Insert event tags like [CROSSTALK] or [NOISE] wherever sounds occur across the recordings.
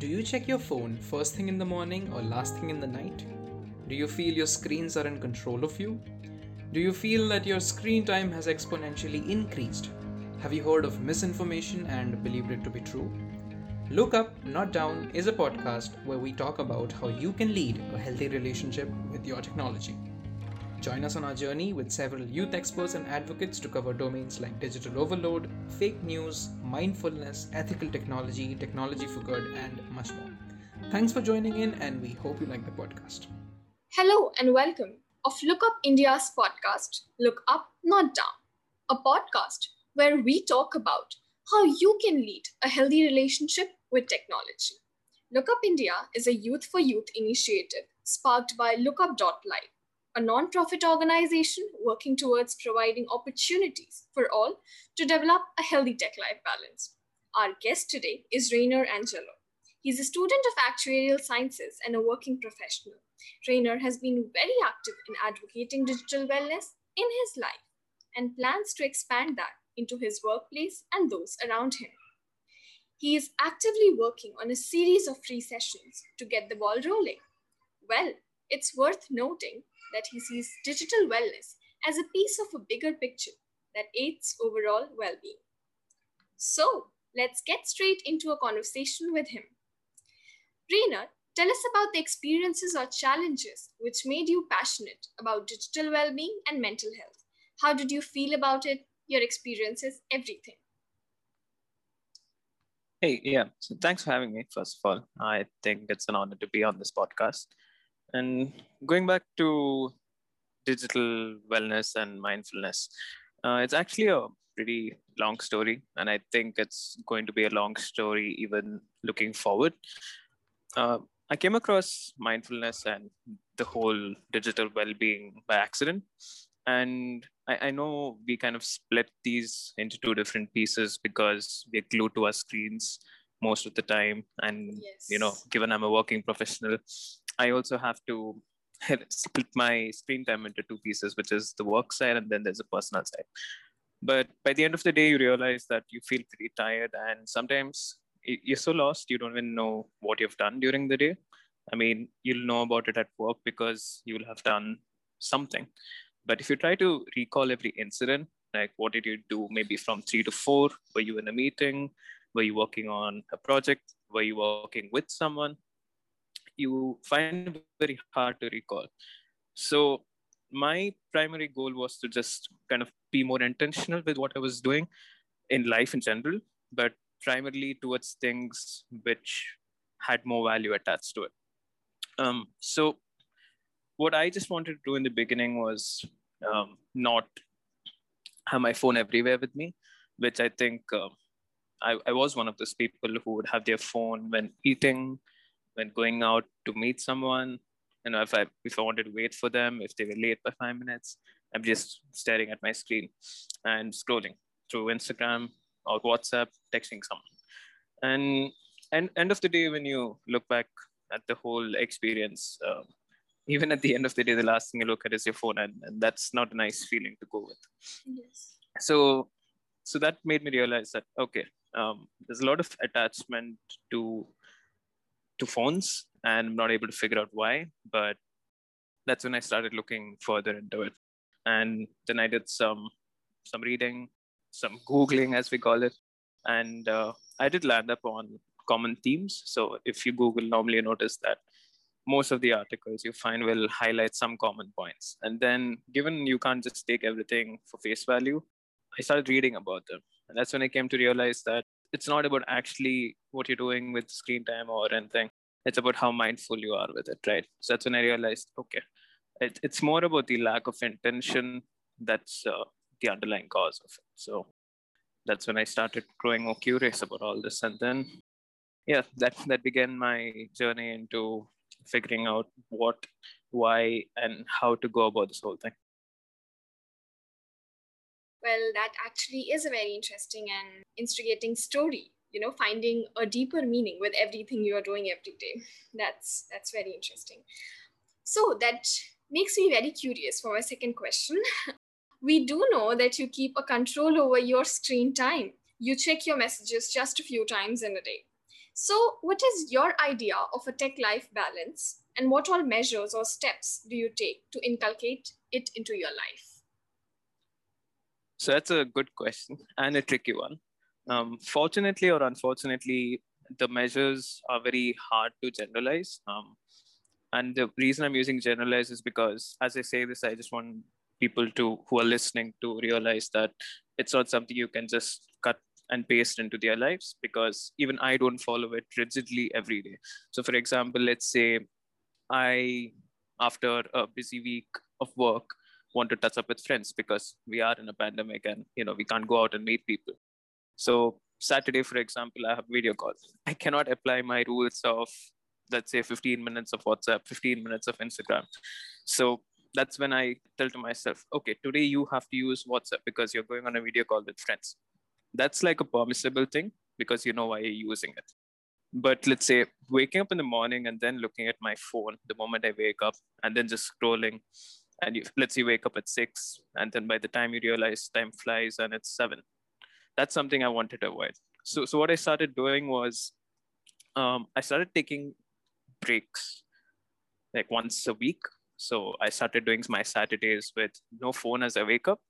Do you check your phone first thing in the morning or last thing in the night? Do you feel your screens are in control of you? Do you feel that your screen time has exponentially increased? Have you heard of misinformation and believed it to be true? Look Up, Not Down is a podcast where we talk about how you can lead a healthy relationship with your technology. Join us on our journey with several youth experts and advocates to cover domains like digital overload, fake news, mindfulness, ethical technology, technology for good, and much more. Thanks for joining in, and we hope you like the podcast. Hello and welcome of Look Up India's podcast, Look Up, Not Down, a podcast where we talk about how you can lead a healthy relationship with technology. Look Up India is a youth for youth initiative sparked by lookup.live, a non-profit organization working towards providing opportunities for all to develop a healthy tech life balance. Our guest today is Rainer Angelo. He's a student of actuarial sciences and a working professional. Rainer has been very active in advocating digital wellness in his life and plans to expand that into his workplace and those around him. He is actively working on a series of free sessions to get the ball rolling. Well, it's worth noting that he sees digital wellness as a piece of a bigger picture that aids overall well being. So, let's get straight into a conversation with him. Rainer, tell us about the experiences or challenges which made you passionate about digital well being and mental health. How did you feel about it, your experiences, everything? Hey, yeah. So thanks for having me, first of all. I think it's an honor to be on this podcast. And going back to digital wellness and mindfulness, uh, it's actually a pretty long story. And I think it's going to be a long story even looking forward. Uh, I came across mindfulness and the whole digital well being by accident. And I, I, know we kind of split these into two different pieces because we're glued to our screens most of the time. And, yes. you know, given I'm a working professional, I also have to [LAUGHS] split my screen time into two pieces, which is the work side and then there's a personal side. But by the end of the day, you realize that you feel pretty tired. And sometimes you're so lost, you don't even know what you've done during the day. I mean, you'll know about it at work because you'll have done something. But if you try to recall every incident, like what did you do maybe from three to four? Were you in a meeting? Were you working on a project? Were you working with someone? You find very hard to recall. So my primary goal was to just kind of be more intentional with what I was doing in life in general, but primarily towards things which had more value attached to it. Um, so what I just wanted to do in the beginning was um, not have my phone everywhere with me, which I think uh, I, I was one of those people who would have their phone when eating, when going out to meet someone. You know, if I if I wanted to wait for them, if they were late by five minutes, I'm just staring at my screen and scrolling through Instagram or WhatsApp, texting someone. And and end of the day, when you look back at the whole experience, um, even at the end of the day, the last thing you look at is your phone, and, and that's not a nice feeling to go with. Yes. So, so that made me realize that okay, um, there's a lot of attachment to to phones, and I'm not able to figure out why. But that's when I started looking further into it, and then I did some some reading, some googling, as we call it, and uh, I did land up on common themes. So if you Google, normally you notice that most of the articles you find will highlight some common points. And then, given you can't just take everything for face value, I started reading about them. And that's when I came to realize that it's not about actually what you're doing with screen time or anything. It's about how mindful you are with it, right? So that's when I realized, okay, it, it's more about the lack of intention that's uh, the underlying cause of it. So that's when I started growing more curious about all this. And then, yeah, that, that began my journey into figuring out what, why, and how to go about this whole thing. Well, that actually is a very interesting and instigating story. You know, finding a deeper meaning with everything you are doing every day. That's that's very interesting. So that makes me very curious for my second question. [LAUGHS] we do know that you keep a control over your screen time. You check your messages just a few times in a day. So, what is your idea of a tech life balance, and what all measures or steps do you take to inculcate it into your life? So, that's a good question and a tricky one. Um, fortunately or unfortunately, the measures are very hard to generalize. Um, and the reason I'm using generalize is because, as I say this, I just want people to who are listening to realize that it's not something you can just cut and paste into their lives because even I don't follow it rigidly every day. So, for example, let's say I, after a busy week of work, want to touch up with friends because we are in a pandemic and you know we can't go out and meet people. So Saturday, for example, I have video calls. I cannot apply my rules of let's say 15 minutes of WhatsApp, 15 minutes of Instagram. So that's when I tell to myself, okay, today you have to use WhatsApp because you're going on a video call with friends that's like a permissible thing because you know why you're using it. But let's say waking up in the morning and then looking at my phone the moment I wake up and then just scrolling. And you, let's say you wake up at six, and then by the time you realize time flies and it's seven. That's something I wanted to avoid. So, so what I started doing was um, I started taking breaks like once a week. So I started doing my Saturdays with no phone as I wake up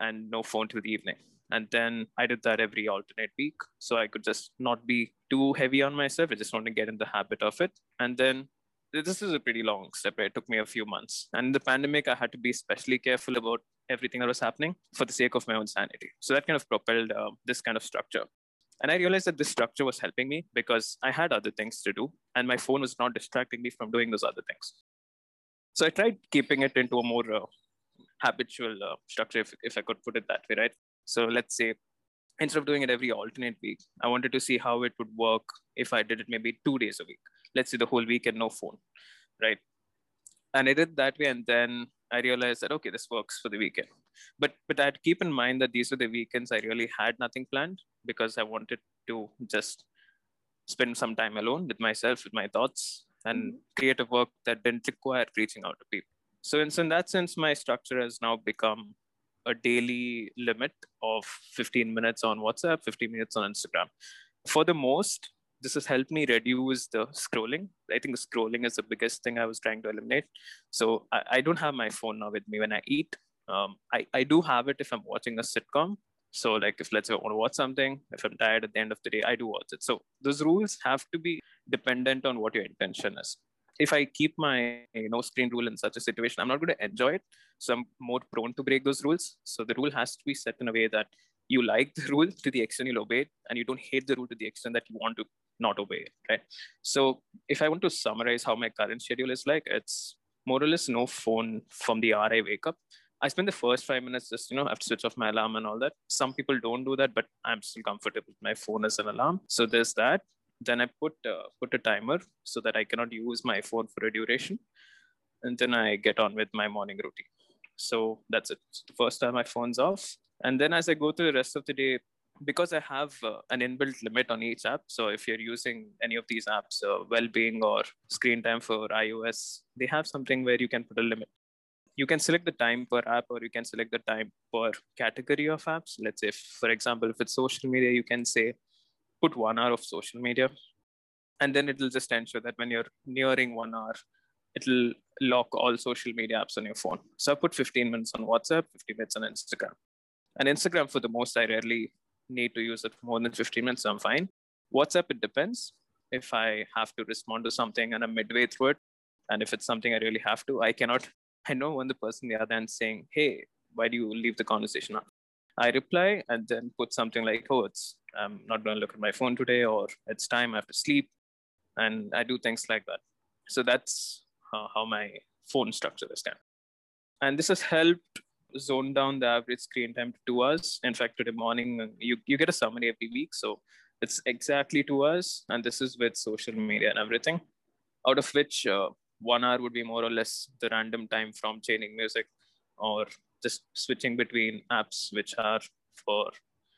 and no phone till the evening and then i did that every alternate week so i could just not be too heavy on myself i just want to get in the habit of it and then this is a pretty long step it took me a few months. And in the pandemic i had to be especially careful about everything that was happening for the sake of my own sanity. So that kind of propelled uh, this kind of structure. And i realized that this structure was helping me because i had other things to do and my phone was not distracting me from doing those other things. So i tried keeping it into a more uh, habitual uh, structure if, if i could put it that way right? So let's say instead of doing it every alternate week, I wanted to see how it would work if I did it maybe two days a week. Let's say the whole week and no phone, right? And I did that way, and then I realized that okay, this works for the weekend. But but I had to keep in mind that these were the weekends I really had nothing planned because I wanted to just spend some time alone with myself, with my thoughts, and mm-hmm. create a work that didn't require reaching out to people. So in, so in that sense, my structure has now become a daily limit of 15 minutes on WhatsApp, 15 minutes on Instagram. For the most, this has helped me reduce the scrolling. I think scrolling is the biggest thing I was trying to eliminate. So I, I don't have my phone now with me when I eat. Um, I, I do have it if I'm watching a sitcom. So like if let's say I want to watch something, if I'm tired at the end of the day, I do watch it. So those rules have to be dependent on what your intention is if I keep my no screen rule in such a situation, I'm not going to enjoy it. So I'm more prone to break those rules. So the rule has to be set in a way that you like the rule to the extent you'll obey it, and you don't hate the rule to the extent that you want to not obey. Right. So if I want to summarize how my current schedule is like, it's more or less no phone from the hour I wake up. I spend the first five minutes just, you know, I have to switch off my alarm and all that. Some people don't do that, but I'm still comfortable. My phone is an alarm. So there's that then I put uh, put a timer so that I cannot use my phone for a duration, and then I get on with my morning routine. So that's it. So the first time my phone's off, and then as I go through the rest of the day, because I have uh, an inbuilt limit on each app. So if you're using any of these apps, uh, Wellbeing or Screen Time for iOS, they have something where you can put a limit. You can select the time per app, or you can select the time per category of apps. Let's say, for example, if it's social media, you can say put one hour of social media and then it'll just ensure that when you're nearing one hour it'll lock all social media apps on your phone so i put 15 minutes on whatsapp 15 minutes on instagram and instagram for the most i rarely need to use it for more than 15 minutes i'm fine whatsapp it depends if i have to respond to something and i'm midway through it and if it's something i really have to i cannot [LAUGHS] i know when the person the other end saying hey why do you leave the conversation up I reply and then put something like, oh, it's I'm not going to look at my phone today, or it's time I have to sleep, and I do things like that. So that's uh, how my phone structure is kind. And this has helped zone down the average screen time to two hours. In fact, today morning you you get a summary every week, so it's exactly two hours, and this is with social media and everything. Out of which uh, one hour would be more or less the random time from chaining music or just switching between apps which are for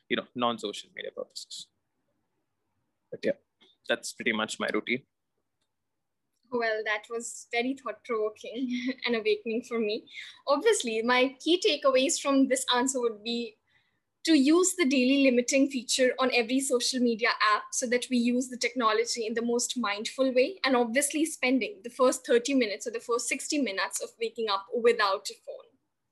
you know non-social media purposes but yeah that's pretty much my routine well that was very thought-provoking [LAUGHS] and awakening for me. Obviously my key takeaways from this answer would be to use the daily limiting feature on every social media app so that we use the technology in the most mindful way and obviously spending the first 30 minutes or the first 60 minutes of waking up without a phone.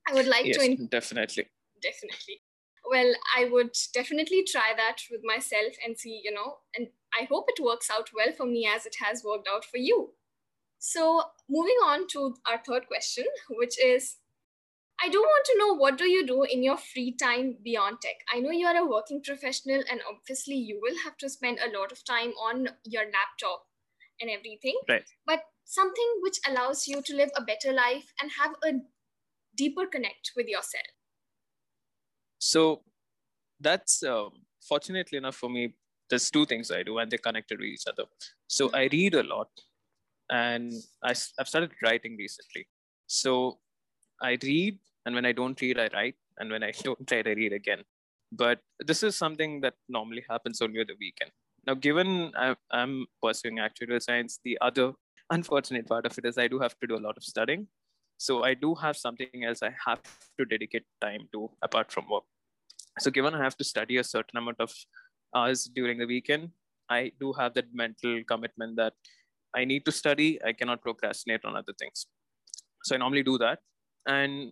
I would like yes, to in- definitely. Definitely. Well i would definitely try that with myself and see you know and i hope it works out well for me as it has worked out for you so moving on to our third question which is I do want to know what do you do in your free time beyond tech? I know you are a working professional and obviously you will have to spend a lot of time on your laptop and everything. Right. But something which allows you to live a better life and have a deeper connect with yourself. So that's um, fortunately enough for me. There's two things I do, and they're connected with each other. So I read a lot, and I, I've started writing recently. So I read, and when I don't read, I write, and when I [LAUGHS] don't write, I read again. But this is something that normally happens only on the weekend. Now, given I, I'm pursuing actuarial science, the other [LAUGHS] unfortunate part of it is I do have to do a lot of studying. So I do have something else I have to dedicate time to apart from work. So given I have to study a certain amount of hours during the weekend, I do have that mental commitment that I need to study. I cannot procrastinate on other things. So I normally do that. And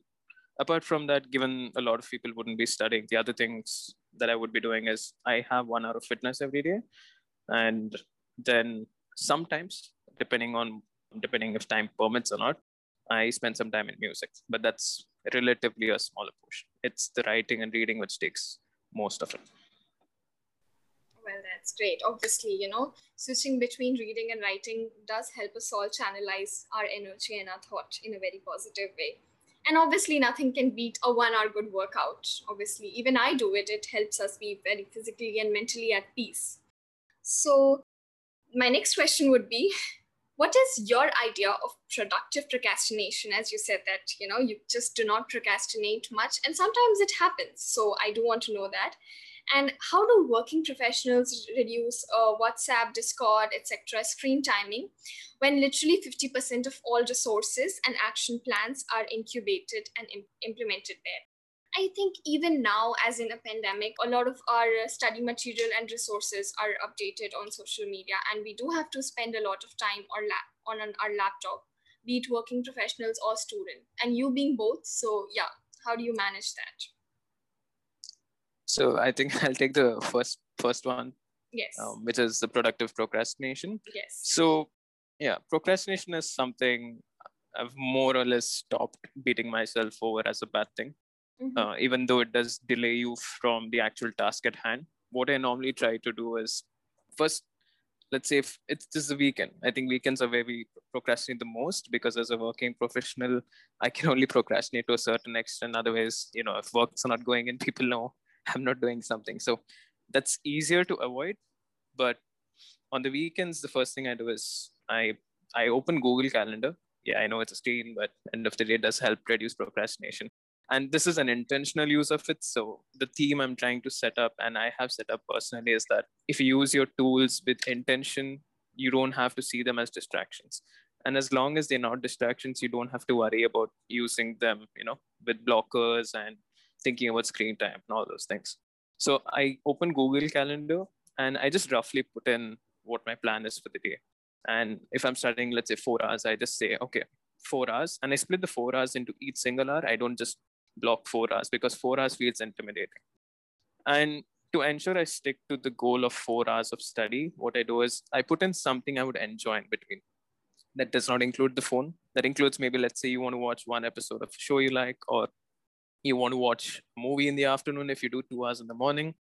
apart from that, given a lot of people wouldn't be studying, the other things that I would be doing is I have one hour of fitness every day. And then sometimes, depending on depending if time permits or not, I spend some time in music, but that's relatively a smaller portion. It's the writing and reading which takes most of it. That's great. Obviously, you know, switching between reading and writing does help us all channelize our energy and our thought in a very positive way. And obviously, nothing can beat a one hour good workout. Obviously, even I do it, it helps us be very physically and mentally at peace. So, my next question would be what is your idea of productive procrastination as you said that you know you just do not procrastinate much and sometimes it happens so i do want to know that and how do working professionals reduce uh, whatsapp discord etc screen timing when literally 50% of all resources and action plans are incubated and Im- implemented there I think even now, as in a pandemic, a lot of our study material and resources are updated on social media, and we do have to spend a lot of time or lap- on an, our laptop, be it working professionals or student, and you being both. So, yeah, how do you manage that? So I think [LAUGHS] I'll take the first first one, Yes. um, which is the productive procrastination. yes. So yeah, procrastination is something I've more or less stopped beating myself over as a bad thing. Mhm. uh, even though it does delay you from the actual task at hand. What I normally try to do is first, let's say if it's just the weekend. I think weekends are where we procrastinate the most because as a working professional, I can [LAUGHS] only procrastinate to a certain extent. Otherwise, you know, if work's not going in, people know I'm not doing something. So that's easier to avoid. But on the weekends, the first thing I do is I I open Google Calendar. Yeah, I know it's a screen, but end of the day, it does help reduce procrastination and this is an intentional use of it so the theme i'm trying to set up and i have set up personally is that if you use your tools with intention you don't have to see them as distractions and as long as they're not distractions you don't have to worry about using them you know with blockers and thinking about screen time and all those things so i open google calendar and i just roughly put in what my plan is for the day and if i'm studying let's say four hours i just say okay four hours and i split the four hours into each single hour i don't just block four hours because four hours feels intimidating. And to ensure I stick to the goal of four hours of study, what I do is I put in something I would enjoy in between. That does not include the phone. That includes maybe, let's say, you want to watch one episode of a show you like, or you want to watch a movie in the afternoon if you do two hours in the morning.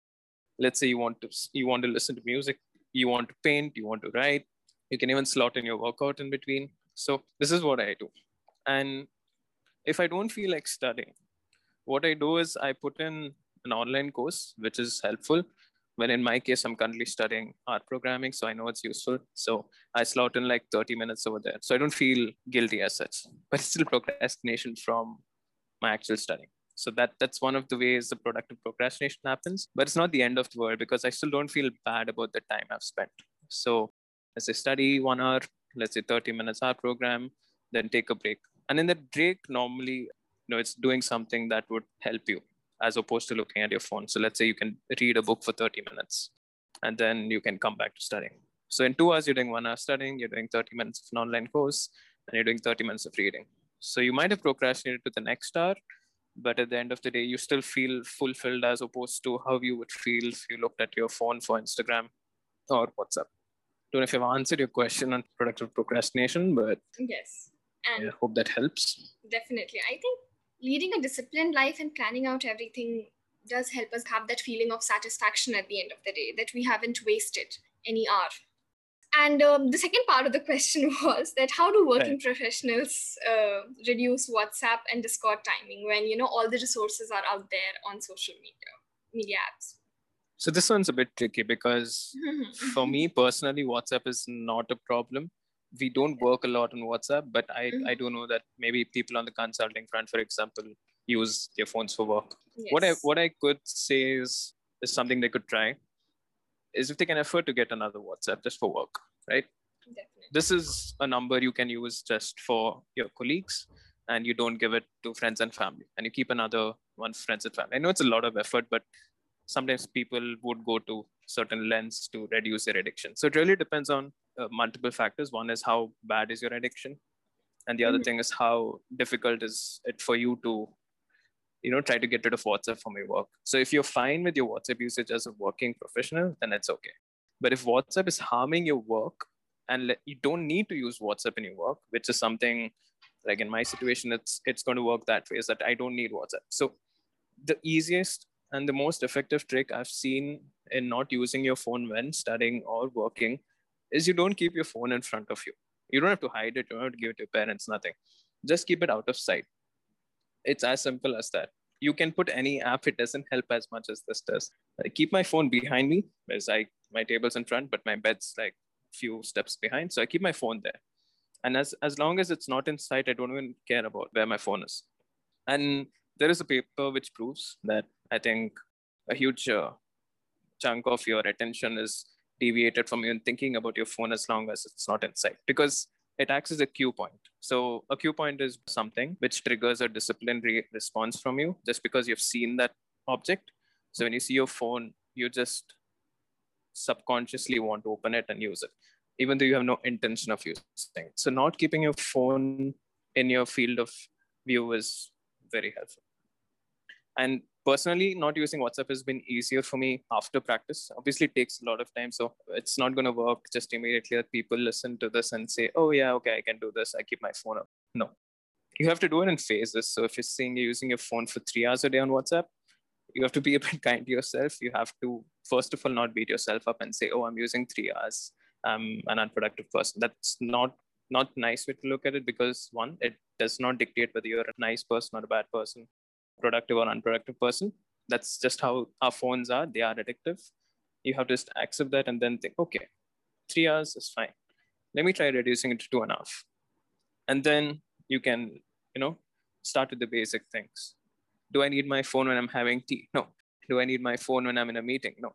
Let's say you want to you want to listen to music, you want to paint, you want to write. You can even slot in your workout in between. So this is what I do. And if I don't feel like studying, what I do is I put in an online course, which is helpful. When in my case, I'm currently studying R programming, so I know it's useful. So I slot in like 30 minutes over there. So I don't feel guilty as such, [LAUGHS] but it's still procrastination from my actual studying. So that that's one of the ways the productive procrastination happens. But it's not the end of the world because I still don't feel bad about the time I've spent. So as I study one hour, let's say 30 minutes R program, then take a break. And in that break, normally you know it's doing something that would help you as opposed to looking at your phone. So let's say you can read a book for 30 minutes and then you can come back to studying. So in two hours, you're doing one hour studying, you're doing 30 minutes of an online course, and you're doing 30 minutes of reading. So you might have procrastinated to the next hour, but at the end of the day, you still feel fulfilled as opposed to how you would feel if you looked at your phone for Instagram or WhatsApp. Don't know if I've answered your question on productive procrastination, but Yes. And I hope that helps. definitely, I think leading a disciplined life and planning out everything does help us have that feeling of satisfaction at the end of the day that we haven't wasted any hour. And um, the second part of the question [LAUGHS] was that how do working professionals uh, reduce WhatsApp and Discord timing when you know all the resources are out there on social media media apps? So this one's a bit tricky because for me personally, WhatsApp is not a problem. We don't work a lot on WhatsApp, but I, Mhm. I do know that maybe people on the consulting front, for example, use their phones for work. What I what I could say is is something they could try is if they can afford to get another WhatsApp just for work, right? Definitely. This is a number you can use just for your colleagues and you don't give it to friends and family and you keep another one for friends and family. I know it's a lot of effort, but sometimes people would go to certain lengths to reduce their addiction. So it really depends on uh, multiple factors. One is how bad is your addiction, and the other Mhm. thing is how difficult is it for you to, you know, try to get rid of WhatsApp from your work. So if you're fine with your WhatsApp usage as a working professional, then it's okay. But if WhatsApp is harming your work, and you don't need to use WhatsApp in your work, which is something like in my situation, it's it's going to work that way. Is that I don't need WhatsApp. So the easiest and the most effective trick I've seen in not using your phone when studying or working is you don't keep your phone in front of you. You don't have to hide it, you don't have to give it to your parents, nothing. Just keep it out of sight. It's as simple as that. You can put any app, it doesn't help as much as this does. I keep my phone behind me, whereas I my table's in front, but my bed's like few steps behind. So I keep my phone there. And as as long as it's not in sight, I don't even care about where my phone is. And there is a paper which proves that I think a huge uh, chunk of your attention is deviated from even thinking about your phone as long as it's not in sight because it acts as a cue point. So a cue point is something which triggers a disciplinary response from you just because you've seen that object. So when you see your phone, you just subconsciously want to open it and use it, even though you have no intention of using it. So not keeping your phone in your field of view is very helpful. And personally, not using WhatsApp has been easier for me after practice. Obviously, it takes a lot of time. So it's not going to work just immediately that people listen to this and say, oh, yeah, okay, I can do this. I keep my phone up. No. You have to do it in phases. So if you're seeing you're using your phone for three hours a day on WhatsApp, you have to be a [LAUGHS] bit kind to yourself. You have to, first of all, not beat yourself up and say, oh, I'm using three hours. I'm an unproductive person. That's not not nice way to look at it because one, it does not dictate whether you're a nice person or a bad person productive or unproductive person. That's just how our phones are. They are addictive. You have to just accept that and then think, okay, three hours is fine. Let me try reducing it to two and a half. And then you can, you know, start with the basic things. Do I need my phone when I'm having tea? No. Do I need my phone when I'm in a meeting? No.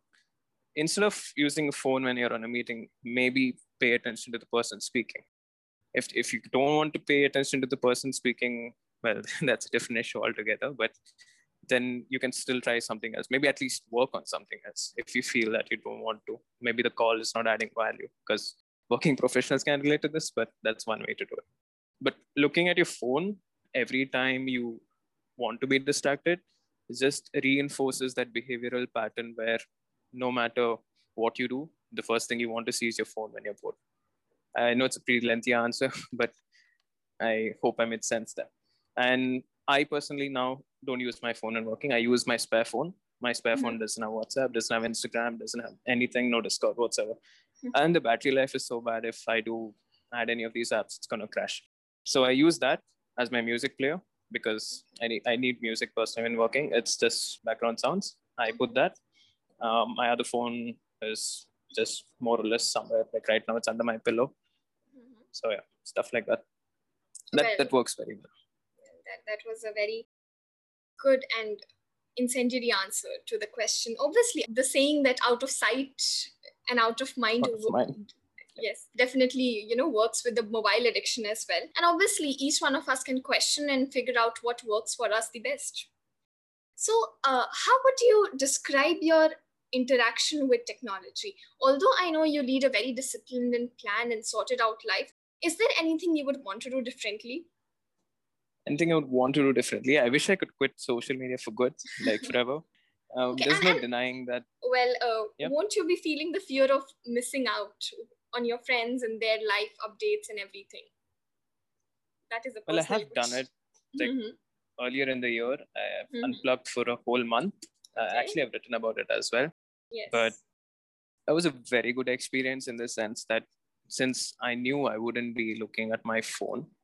Instead of using a phone when you're on a meeting, maybe pay attention to the person speaking. If, if you don't want to pay attention to the person speaking, well [LAUGHS] that's a different issue altogether but then you can still try something else. Maybe at least work on something else if you feel that you don't want to. Maybe the call is not adding value because working [LAUGHS] professionals can relate to this but that's one way to do it. But looking at your phone every time you want to be distracted just reinforces that behavioral pattern where no matter what you do the first thing you want to see is your phone when you're bored. I know it's a pretty lengthy answer [LAUGHS] but i hope i made sense there and I personally now don't use my phone and working. I use my spare phone. My spare phone doesn't have WhatsApp, doesn't have Instagram, doesn't have anything, no Discord whatsoever. Mhm. And the battery life is so bad. If I do add any of these apps, it's gonna crash. So I use that as my music player because I need I need music personally when working. It's just background sounds. I put that. Um, my other phone is just more or less somewhere. Like right now, it's under my pillow. So yeah, stuff like that. That Well- that works very well. That, that was a very good and incendiary answer to the question. Obviously, the saying that out of sight and out of mind, Out of mind. yes, definitely, you know, works with the mobile addiction as well. And obviously, each one of us can question and figure out what works for us the best. So, uh, how would you describe your interaction with technology? Although I know you lead a very disciplined and planned and sorted out life, is there anything you would want to do differently? Anything I would want to do differently? I wish I could quit social media for good, like forever. Um, Okay, there's no denying that. Well, uh, Yep. won't you be feeling the fear of missing out on your friends and their life updates and everything? That is a Well, I have done it like, Mhm. earlier in the year. I have Mhm. unplugged for a whole month. Uh, Actually, I've written about it as well. Yes. but- That was a very good experience in the sense that since I knew I wouldn't be looking at my phone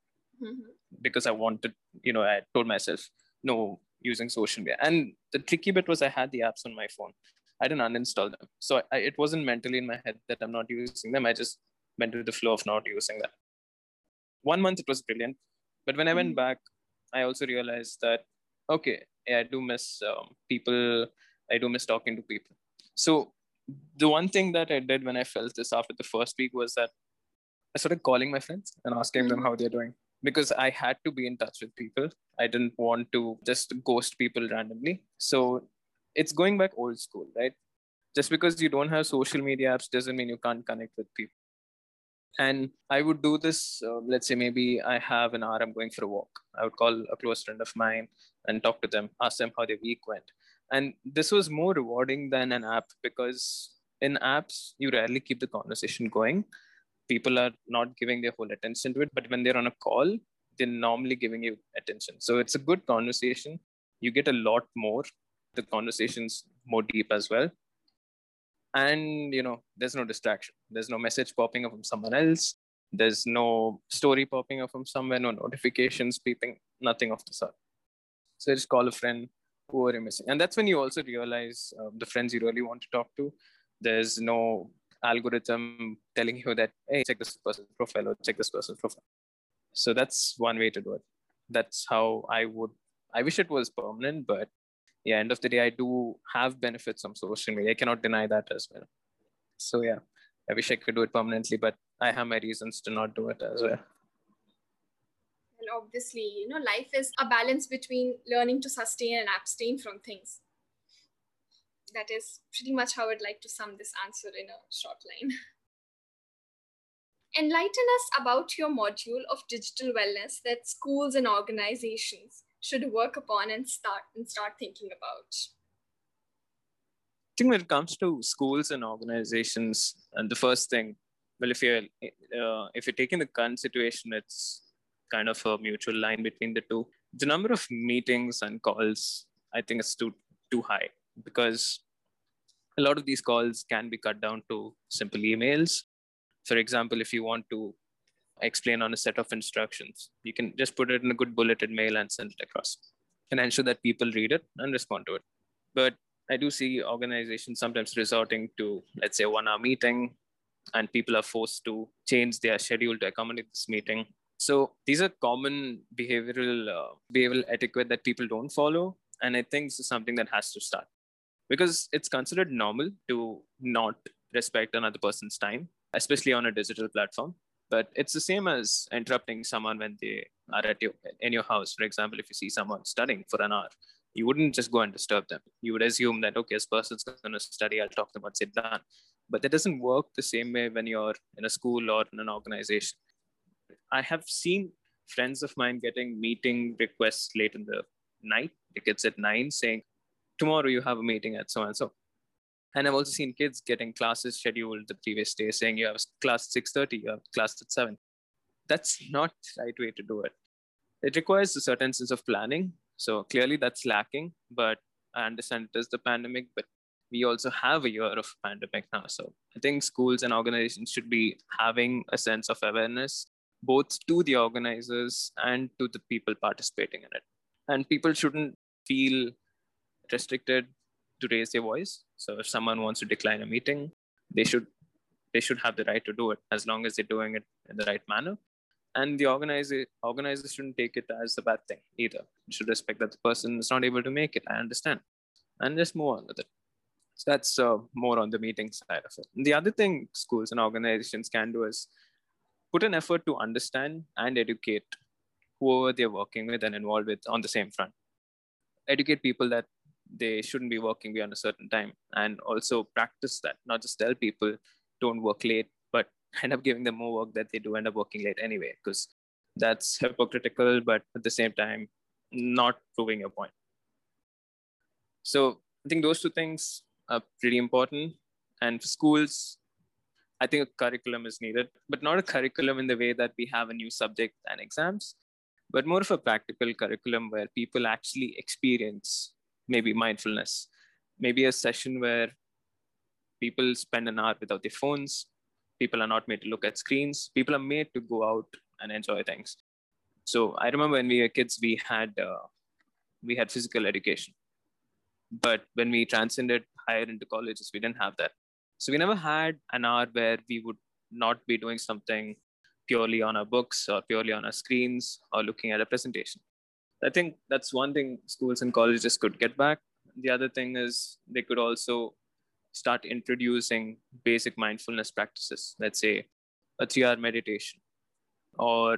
Mhm. because I wanted, you know, I told myself no using social media. And the tricky bit was I had the apps on my phone. I didn't uninstall them, so I, it wasn't mentally in my head that I'm not using them. I just went with the flow of not using them. One month it was brilliant, but when I went Mhm. back, I also realized that okay, I do miss um, people. I do miss talking to people. So the one thing that I did when I felt this after the first week was that I started calling my friends and asking them Mhm. how they're doing because I had to be in touch with people. I didn't want to just ghost people randomly. So it's going back old school, right? Just because you don't have social media apps doesn't mean you can't connect with people. And I would do this, uh, let's say maybe I have an hour, I'm going for a walk. I would call a close friend of mine and talk to them, ask them how their week went. And this was more rewarding than an app because in apps, you rarely keep the conversation going. People are not giving their whole attention to it, but when they're on a call, they're normally giving you attention. So it's a good conversation. You get a lot more. The conversation's more deep as well. And you know, there's no distraction. There's no message popping up from someone else. There's no story popping up from somewhere, no notifications beeping, nothing of the sort. So just call a friend who are you missing. And that's when you also realize um, the friends you really want to talk to. There's no algorithm telling you that, hey, check this person's profile or check this person's profile. So that's one way to do it. That's how I would. I wish it was permanent, but yeah, end of the day, I do have benefits from social media. I cannot deny that as well. So yeah, I wish I could do it permanently, but I have my reasons to not do it as well. And obviously, you know, life is a balance between learning to sustain and abstain from things. That is pretty much how I'd like to sum this answer in a short line. Enlighten us about your module of digital wellness that schools and organizations should work upon and start and start thinking about. I think when it comes to schools and organizations, and the first thing, well, if you're uh, if you're taking the current situation, it's kind of a mutual line between the two. The number of meetings and calls, I think, is too too high because a lot of these calls can be cut down to simple emails. For example, if you want to explain on a set of instructions, you can just put it in a good bulleted mail and send it across, and ensure that people read it and respond to it. But I do see organizations sometimes resorting to, let's say, one hour meeting, and people are forced to change their schedule to accommodate this meeting. So these are common behavioral uh, behavioral etiquette that people don't follow, and I think this is something that has to start because it's considered normal to not respect another person's time, especially on a digital platform. But it's the same as interrupting someone when they are at your in your house. For example, if you see someone studying for an hour, you wouldn't just go and disturb them. You would assume that, okay, this person's going to study, I'll talk to them once it's done. But that doesn't work the same way when you're in a school or in an organization. I have seen friends of mine getting meeting requests late in the night. It gets at nine saying, tomorrow you have a meeting at so and so. And I've also seen kids getting classes scheduled the previous day saying you have class at 6.30, you have class at 7. That's not the right way to do it. It requires a certain sense of planning so clearly that's lacking, but I understand it is the pandemic, but we also have a year of pandemic now. So I think schools and organizations should be having a sense of awareness, both to the organizers and to the people participating in it. And people shouldn't feel restricted to raise their voice. So if someone wants to decline a meeting, they should they should have the right to do it as long as they're doing it in the right manner and the organizer organizer shouldn't take it as a bad thing either. You should respect that the person is not able to make it. I understand, and just move on with it. So that's uh, more on the meeting side of it. And the other thing schools and organizations can do is put an effort to understand and educate whoever they're working with and involved with on the same front. Educate people that they shouldn't be working beyond a certain time. And also practice that not just tell people don't work late but [LAUGHS] end up giving them more work that they do end up working late anyway because that's hypocritical but at the same time not proving your point. So i think those two things are pretty important. And for schools i think a curriculum is needed but not a curriculum in the way that we have a new subject and exams but more of a practical curriculum where people actually experience maybe mindfulness, maybe a session where people spend an hour without their phones. People are not made to look at screens. People are made to go out and enjoy things. So I remember when we were kids, we had uh, we had physical education, but when we transcended higher into colleges, we didn't have that. So we never had an hour where we would not be doing something purely on our books or purely on our screens or looking at a presentation. I think that's one thing schools and colleges could get back. The other thing is they could also start introducing basic mindfulness practices, let's say a three hour meditation or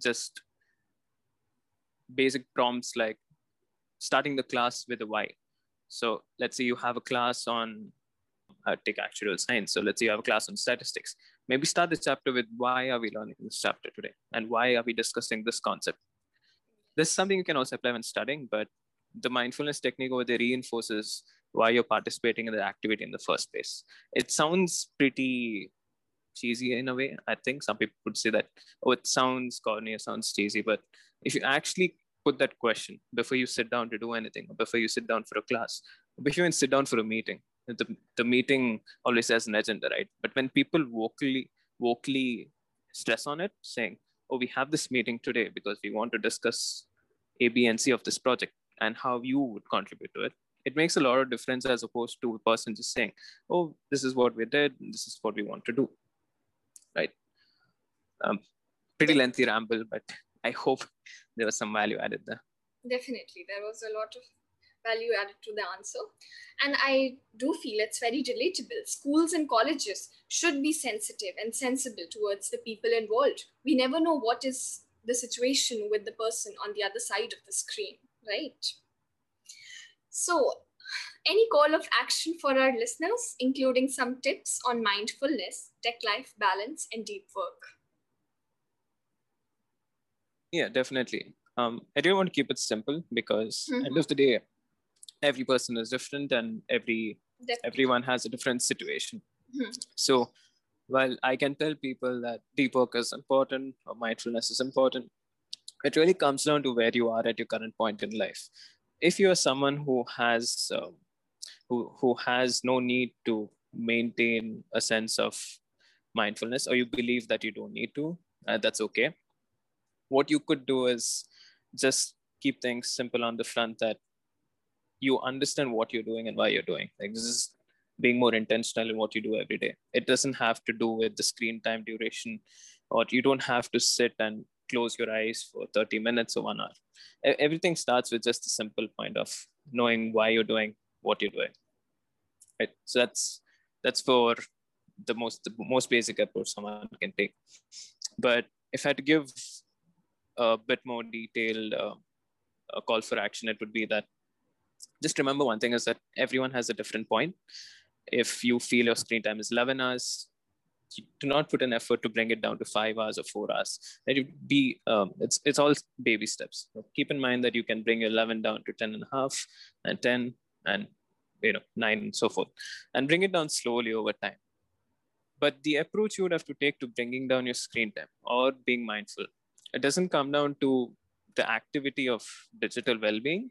just basic prompts like starting the class with a why. So let's say you have a class on uh, take actual science. So let's say you have a class on statistics. Maybe start the chapter with why are we learning this chapter today and why are we discussing this concept this is something you can also apply when studying, but the mindfulness technique over there reinforces why you're participating in the activity in the first place. It sounds pretty cheesy in a way. I think some people would say that, oh, it sounds corny, it sounds cheesy. But if you actually put that question before you sit down to do anything, or before you sit down for a class, before you sit down for a meeting, the, the meeting always has an agenda, right? But when people vocally, vocally stress on it, saying, oh, we have this meeting today because we want to discuss A, B, and C of this project and how you would contribute to it. It makes a lot of difference as opposed to a person just saying, oh, this is what we did, this is what we want to do. Right? Um, pretty lengthy ramble, but I hope there was some value added there. Definitely. There was a lot of value added to the answer. And I do feel it's very relatable. Schools and colleges should be sensitive and sensible towards the people involved. We never know what is the situation with the person on the other side of the screen, right? So, any call of action for our listeners, including some tips on mindfulness, tech life balance, and deep work? Yeah, definitely. Um, I do want to keep it simple because mm-hmm. end of the day, every person is different and every Definitely. everyone has a different situation mm-hmm. so while i can tell people that deep work is important or mindfulness is important. It really comes down to where you are at your current point in life. If you are someone who has um, who who has no need to maintain a sense of mindfulness or you believe that you don't need to uh, that's okay. What you could do is just keep things simple on the front that you understand what you're doing and why you're doing. Like this is being more intentional in what you do every day. It doesn't have to do with the screen time duration, or you don't have to sit and close your eyes for 30 minutes or one hour. Everything starts with just a simple point of knowing why you're doing what you're doing. Right. So that's that's for the most the most basic approach someone can take. But if I had to give a bit more detailed uh, a call for action, it would be that just remember one thing is that everyone has a different point. If you feel your screen time is 11 hours, do not put an effort to bring it down to five hours or four hours. Let it be, um, it's, it's all baby steps. So keep in mind that you can bring your 11 down to 10 and a half and 10 and you know, nine and so forth, and bring it down slowly over time. But the approach you would have to take to bringing down your screen time or being mindful, it doesn't come down to the activity of digital well-being,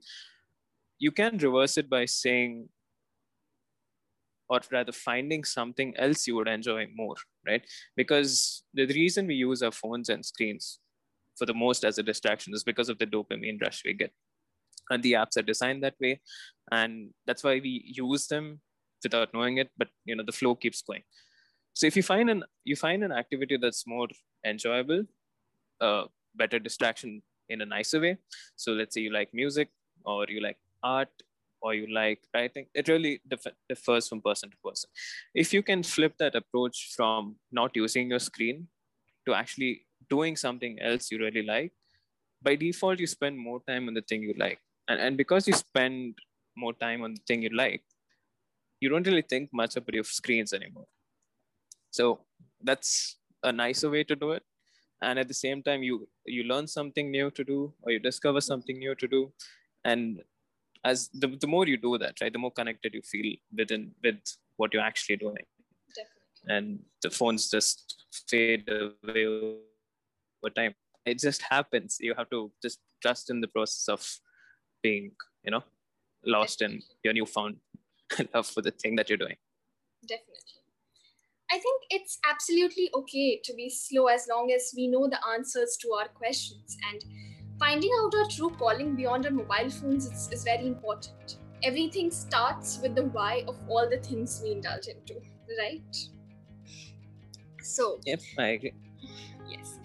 you can reverse it by saying or rather finding something else you would enjoy more right? Because the reason we use our phones and screens for the most as a distraction is because of the dopamine rush we get. And the apps are designed that way and that's why we use them without knowing it but you know the flow keeps going. So if you find an you find an activity that's more enjoyable uh, better distraction in a nicer way so let's say you like music or you like art or you like writing it really differs from person to person if you can flip that approach from not using your screen to actually doing something else you really like by default you spend more time on the thing you like and, and because you spend more time on the thing you like, you don't really think much about your screens anymore. So that's a nicer way to do it. And at the same time, you you learn something new to do, or you discover something new to do, and as the, the more you do that, right, the more connected you feel within with what you're actually doing. Definitely. And the phones just fade away over time. It just happens. You have to just trust in the process of being, you know, lost in your newfound [LAUGHS] love for the thing that you're doing. Definitely. I think it's absolutely okay to be slow as long as we know the answers to our questions. And finding out our true calling beyond our mobile phones is, is very important. Everything starts with the why of all the things we indulge into, right? So, Yep, I agree. Yes.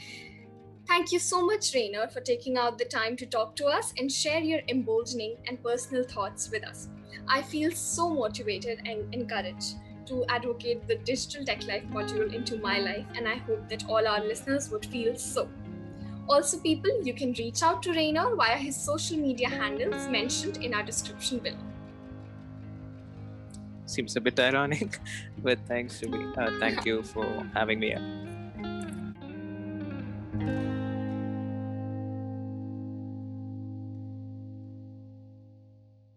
Thank you so much, Rainer, for taking out the time to talk to us and share your emboldening and personal thoughts with us. I feel so motivated and encouraged to advocate the Digital Tech Life module into my life, and I hope that all our listeners would feel so. Also, people, you can reach out to Rainer via his social media handles mentioned in our description below. Seems a bit ironic, [LAUGHS] but thanks, Shubi. Uh, thank you for having me. here.